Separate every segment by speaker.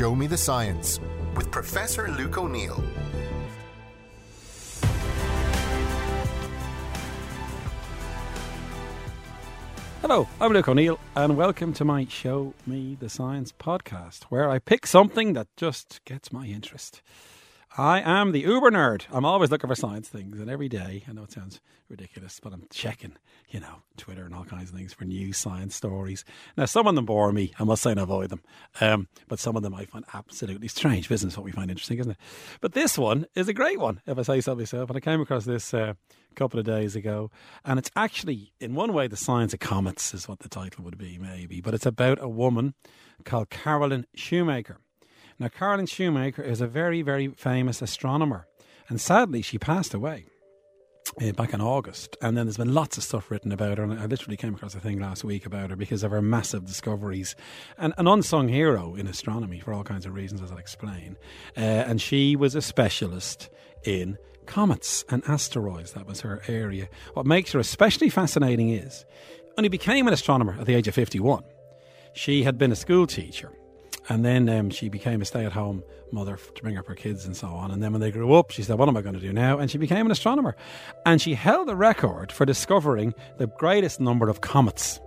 Speaker 1: Show Me the Science with Professor Luke O'Neill.
Speaker 2: Hello, I'm Luke O'Neill, and welcome to my Show Me the Science podcast, where I pick something that just gets my interest. I am the uber nerd. I'm always looking for science things, and every day, I know it sounds ridiculous, but I'm checking, you know, Twitter and all kinds of things for new science stories. Now, some of them bore me. I must say and avoid them. Um, but some of them I find absolutely strange. Business what we find interesting, isn't it? But this one is a great one, if I say so myself. And I came across this uh, a couple of days ago, and it's actually, in one way, the science of comets is what the title would be, maybe. But it's about a woman called Carolyn Shoemaker. Now, Carolyn Shoemaker is a very, very famous astronomer, and sadly, she passed away. Uh, back in August, and then there's been lots of stuff written about her. And I literally came across a thing last week about her because of her massive discoveries, and an unsung hero in astronomy for all kinds of reasons, as I'll explain. Uh, and she was a specialist in comets and asteroids. That was her area. What makes her especially fascinating is, he became an astronomer at the age of 51, she had been a school teacher and then um, she became a stay at home mother to bring up her kids and so on. And then when they grew up, she said, What am I going to do now? And she became an astronomer. And she held the record for discovering the greatest number of comets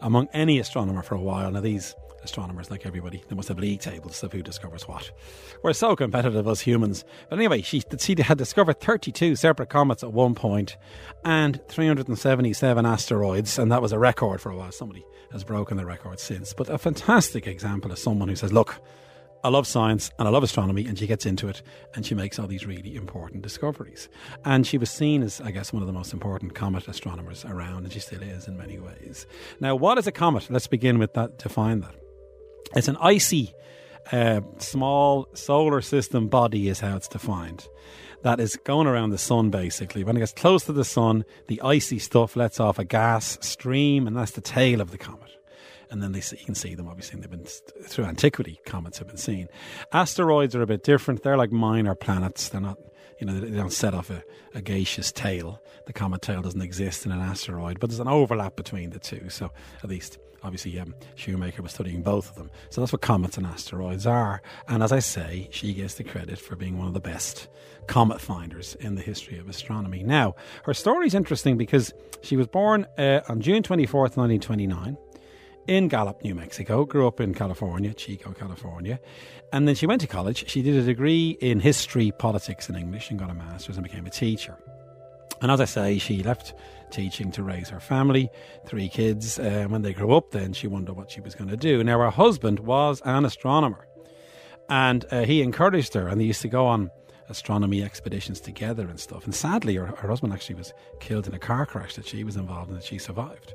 Speaker 2: among any astronomer for a while. Now, these astronomers, like everybody, they must have league tables of who discovers what. We're so competitive as humans. But anyway, she, she had discovered 32 separate comets at one point and 377 asteroids, and that was a record for a while. Somebody has broken the record since. But a fantastic example of someone who says, Look, I love science and I love astronomy, and she gets into it and she makes all these really important discoveries. And she was seen as, I guess, one of the most important comet astronomers around, and she still is in many ways. Now, what is a comet? Let's begin with that, define that. It's an icy, uh, small solar system body, is how it's defined. That is going around the sun basically. When it gets close to the sun, the icy stuff lets off a gas stream, and that's the tail of the comet and then they see, you can see them obviously. They've been through antiquity. Comets have been seen. Asteroids are a bit different. They're like minor planets. They're not, you know, they don't set off a, a gaseous tail. The comet tail doesn't exist in an asteroid, but there's an overlap between the two. So at least obviously um, Shoemaker was studying both of them. So that's what comets and asteroids are. And as I say, she gets the credit for being one of the best comet finders in the history of astronomy. Now, her story is interesting because she was born uh, on June 24th, 1929 in Gallup, New Mexico, grew up in California, Chico, California. And then she went to college. She did a degree in history, politics, and English and got a master's and became a teacher. And as I say, she left teaching to raise her family, three kids. Uh, when they grew up, then she wondered what she was going to do. Now, her husband was an astronomer, and uh, he encouraged her, and they used to go on astronomy expeditions together and stuff. And sadly, her, her husband actually was killed in a car crash that she was involved in that she survived.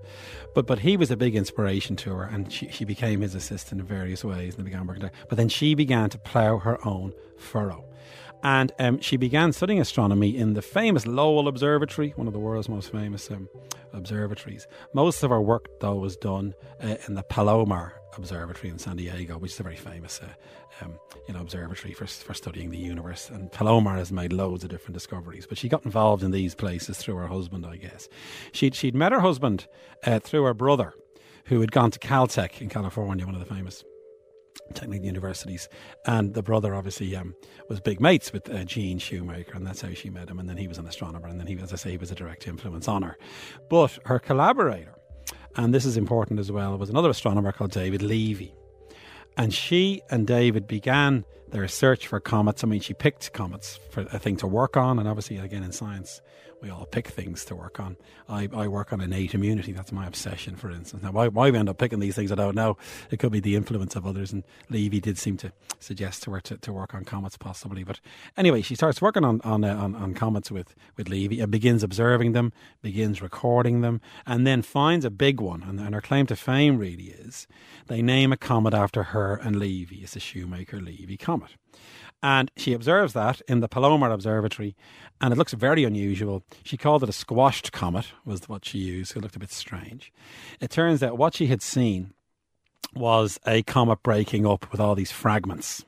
Speaker 2: But but he was a big inspiration to her, and she, she became his assistant in various ways, and they began working together. But then she began to plough her own furrow. And um, she began studying astronomy in the famous Lowell Observatory, one of the world's most famous um, observatories. Most of her work, though, was done uh, in the Palomar Observatory in San Diego, which is a very famous, uh, um, you know, observatory for for studying the universe. And Palomar has made loads of different discoveries, but she got involved in these places through her husband, I guess. She'd she'd met her husband uh, through her brother, who had gone to Caltech in California, one of the famous technical universities. And the brother obviously um, was big mates with uh, Gene Shoemaker, and that's how she met him. And then he was an astronomer, and then he, as I say, he was a direct influence on her. But her collaborator, and this is important as well, was another astronomer called David Levy. And she and David began their search for comets. I mean, she picked comets for a thing to work on, and obviously, again, in science, we all pick things to work on. I, I work on innate immunity. That's my obsession, for instance. Now, why, why we end up picking these things, I don't know. It could be the influence of others. And Levy did seem to suggest to her to, to work on comets, possibly. But anyway, she starts working on on, uh, on, on comets with, with Levy and begins observing them, begins recording them, and then finds a big one. And, and her claim to fame really is they name a comet after her and Levy. It's the Shoemaker Levy comet. And she observes that in the Palomar Observatory, and it looks very unusual. She called it a squashed comet, was what she used. It looked a bit strange. It turns out what she had seen was a comet breaking up with all these fragments.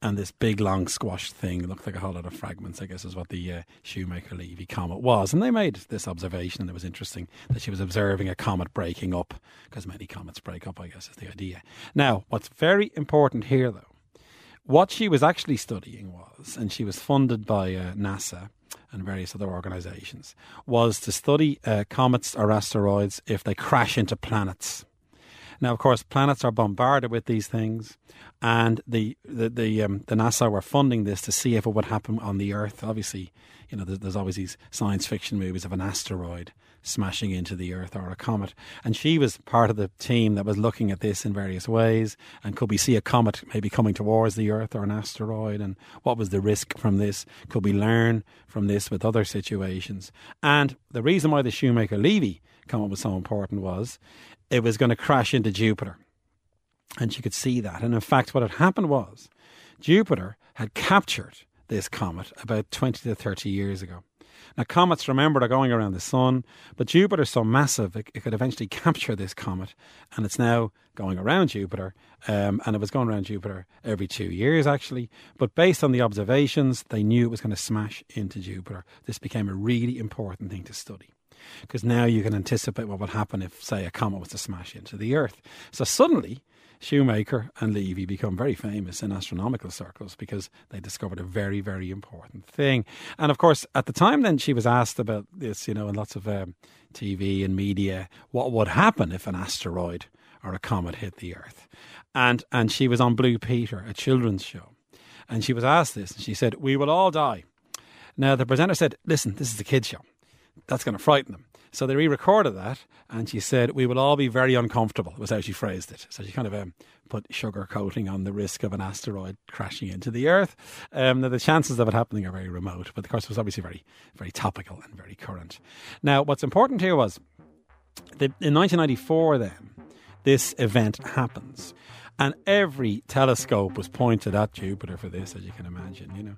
Speaker 2: And this big, long, squashed thing looked like a whole lot of fragments, I guess, is what the uh, Shoemaker Levy comet was. And they made this observation, and it was interesting that she was observing a comet breaking up, because many comets break up, I guess, is the idea. Now, what's very important here, though, what she was actually studying was, and she was funded by uh, NASA and various other organizations, was to study uh, comets or asteroids if they crash into planets. Now, of course, planets are bombarded with these things, and the the the, um, the NASA were funding this to see if it would happen on the Earth. Obviously, you know, there's, there's always these science fiction movies of an asteroid smashing into the Earth or a comet. And she was part of the team that was looking at this in various ways. And could we see a comet maybe coming towards the Earth or an asteroid? And what was the risk from this? Could we learn from this with other situations? And the reason why the Shoemaker Levy comet was so important was it was going to crash into Jupiter. And she could see that. And in fact, what had happened was Jupiter had captured this comet about 20 to 30 years ago. Now, comets, remember, are going around the sun, but Jupiter's so massive it, it could eventually capture this comet, and it's now going around Jupiter. Um, and it was going around Jupiter every two years, actually. But based on the observations, they knew it was going to smash into Jupiter. This became a really important thing to study because now you can anticipate what would happen if, say, a comet was to smash into the Earth. So suddenly, Shoemaker and Levy become very famous in astronomical circles because they discovered a very, very important thing. And of course, at the time, then she was asked about this, you know, in lots of um, TV and media, what would happen if an asteroid or a comet hit the Earth? And and she was on Blue Peter, a children's show, and she was asked this, and she said, "We will all die." Now the presenter said, "Listen, this is a kids' show. That's going to frighten them." So they re-recorded that, and she said, "We will all be very uncomfortable." Was how she phrased it. So she kind of um, put sugar coating on the risk of an asteroid crashing into the Earth. Um, now the chances of it happening are very remote, but of course it was obviously very, very topical and very current. Now, what's important here was that in 1994, then this event happens. And every telescope was pointed at Jupiter for this, as you can imagine, you know.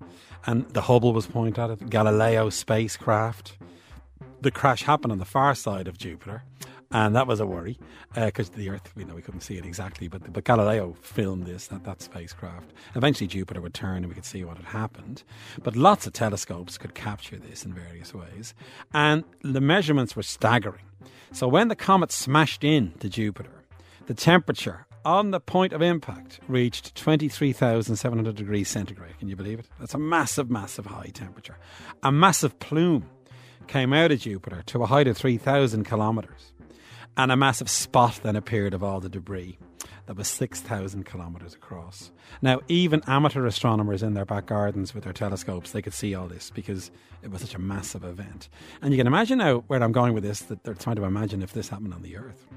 Speaker 2: And the Hubble was pointed at it, Galileo spacecraft, the crash happened on the far side of Jupiter, and that was a worry because uh, the Earth, you know, we couldn't see it exactly. But but Galileo filmed this that that spacecraft. Eventually, Jupiter would turn, and we could see what had happened. But lots of telescopes could capture this in various ways, and the measurements were staggering. So when the comet smashed into Jupiter, the temperature on the point of impact reached 23,700 degrees centigrade. Can you believe it? That's a massive, massive high temperature. A massive plume came out of Jupiter to a height of 3,000 kilometres, and a massive spot then appeared of all the debris that was 6,000 kilometres across. Now, even amateur astronomers in their back gardens with their telescopes, they could see all this because it was such a massive event. And you can imagine now where I'm going with this, that they're trying to imagine if this happened on the Earth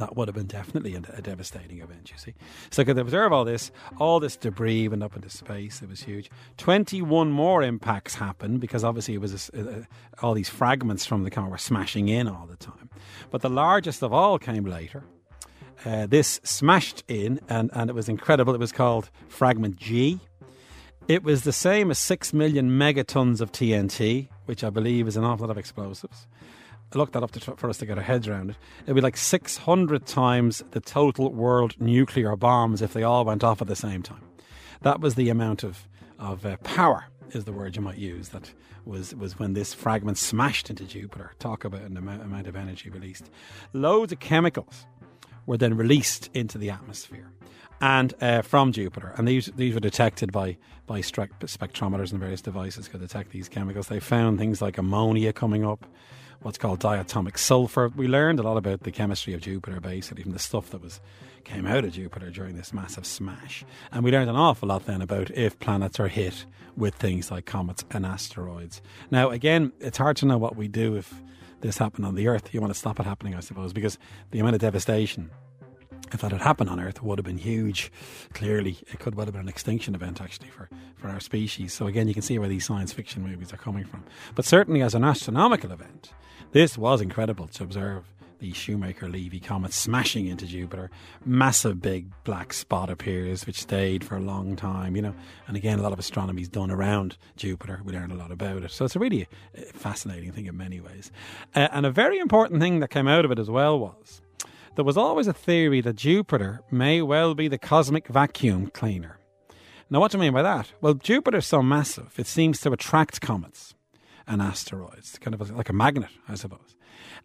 Speaker 2: that would have been definitely a, a, devastating event, you see. So, could observe all this, all this debris went up into space. It was huge. 21 more impacts happened because obviously it was a, a, all these fragments from the comet were smashing in all the time. But the largest of all came later. Uh, this smashed in, and, and it was incredible. It was called Fragment G. It was the same as 6 million megatons of TNT, which I believe is an awful lot of explosives. Looked that up to, for us to get our heads around it. It'd be like 600 times the total world nuclear bombs if they all went off at the same time. That was the amount of, of uh, power, is the word you might use, that was, was when this fragment smashed into Jupiter. Talk about an amount, amount of energy released. Loads of chemicals were then released into the atmosphere and uh, from Jupiter. And these these were detected by by spectrometers and various devices could detect these chemicals. They found things like ammonia coming up, what's called diatomic sulfur. We learned a lot about the chemistry of Jupiter, basically from the stuff that was came out of Jupiter during this massive smash. And we learned an awful lot then about if planets are hit with things like comets and asteroids. Now, again, it's hard to know what we do if this happened on the Earth. You want to stop it happening, I suppose, because the amount of devastation if that had happened on Earth, it would have been huge. Clearly, it could well have been an extinction event actually for, for our species. So again, you can see where these science fiction movies are coming from. But certainly, as an astronomical event, this was incredible to observe the Shoemaker Levy comet smashing into Jupiter. Massive big black spot appears, which stayed for a long time, you know. And again, a lot of astronomy is done around Jupiter. We learn a lot about it. So it's a really fascinating thing in many ways. Uh, and a very important thing that came out of it as well was there was always a theory that Jupiter may well be the cosmic vacuum cleaner. Now, what do I mean by that? Well, Jupiter's so massive, it seems to attract comets and asteroids, kind of like a magnet, I suppose.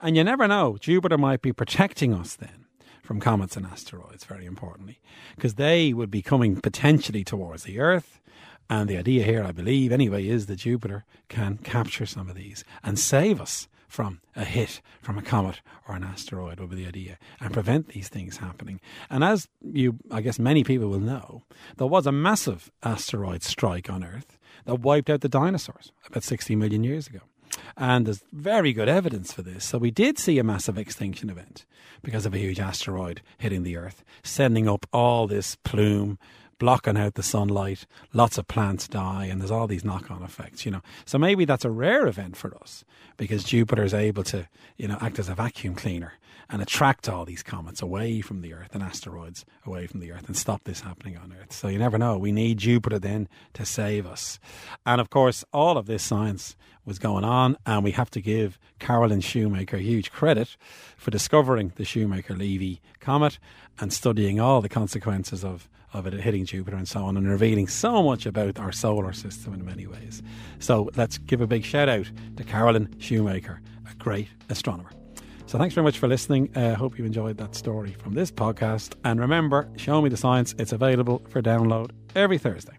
Speaker 2: And you never know, Jupiter might be protecting us then from comets and asteroids, very importantly, because they would be coming potentially towards the Earth. And the idea here, I believe, anyway, is that Jupiter can capture some of these and save us from a hit from a comet or an asteroid would be the idea and prevent these things happening. And as you, I guess many people will know, there was a massive asteroid strike on Earth that wiped out the dinosaurs about 60 million years ago. And there's very good evidence for this. So we did see a massive extinction event because of a huge asteroid hitting the Earth, sending up all this plume blocking out the sunlight, lots of plants die, and there's all these knock on effects, you know. So maybe that's a rare event for us because Jupiter is able to, you know, act as a vacuum cleaner and attract all these comets away from the Earth and asteroids away from the Earth and stop this happening on Earth. So you never know. We need Jupiter then to save us. And of course, all of this science was going on, and we have to give Carolyn Shoemaker huge credit for discovering the Shoemaker Levy comet and studying all the consequences of of it hitting Jupiter and so on, and revealing so much about our solar system in many ways. So let's give a big shout out to Carolyn Shoemaker, a great astronomer. So thanks very much for listening. I uh, hope you enjoyed that story from this podcast. And remember, Show Me the Science, it's available for download every Thursday.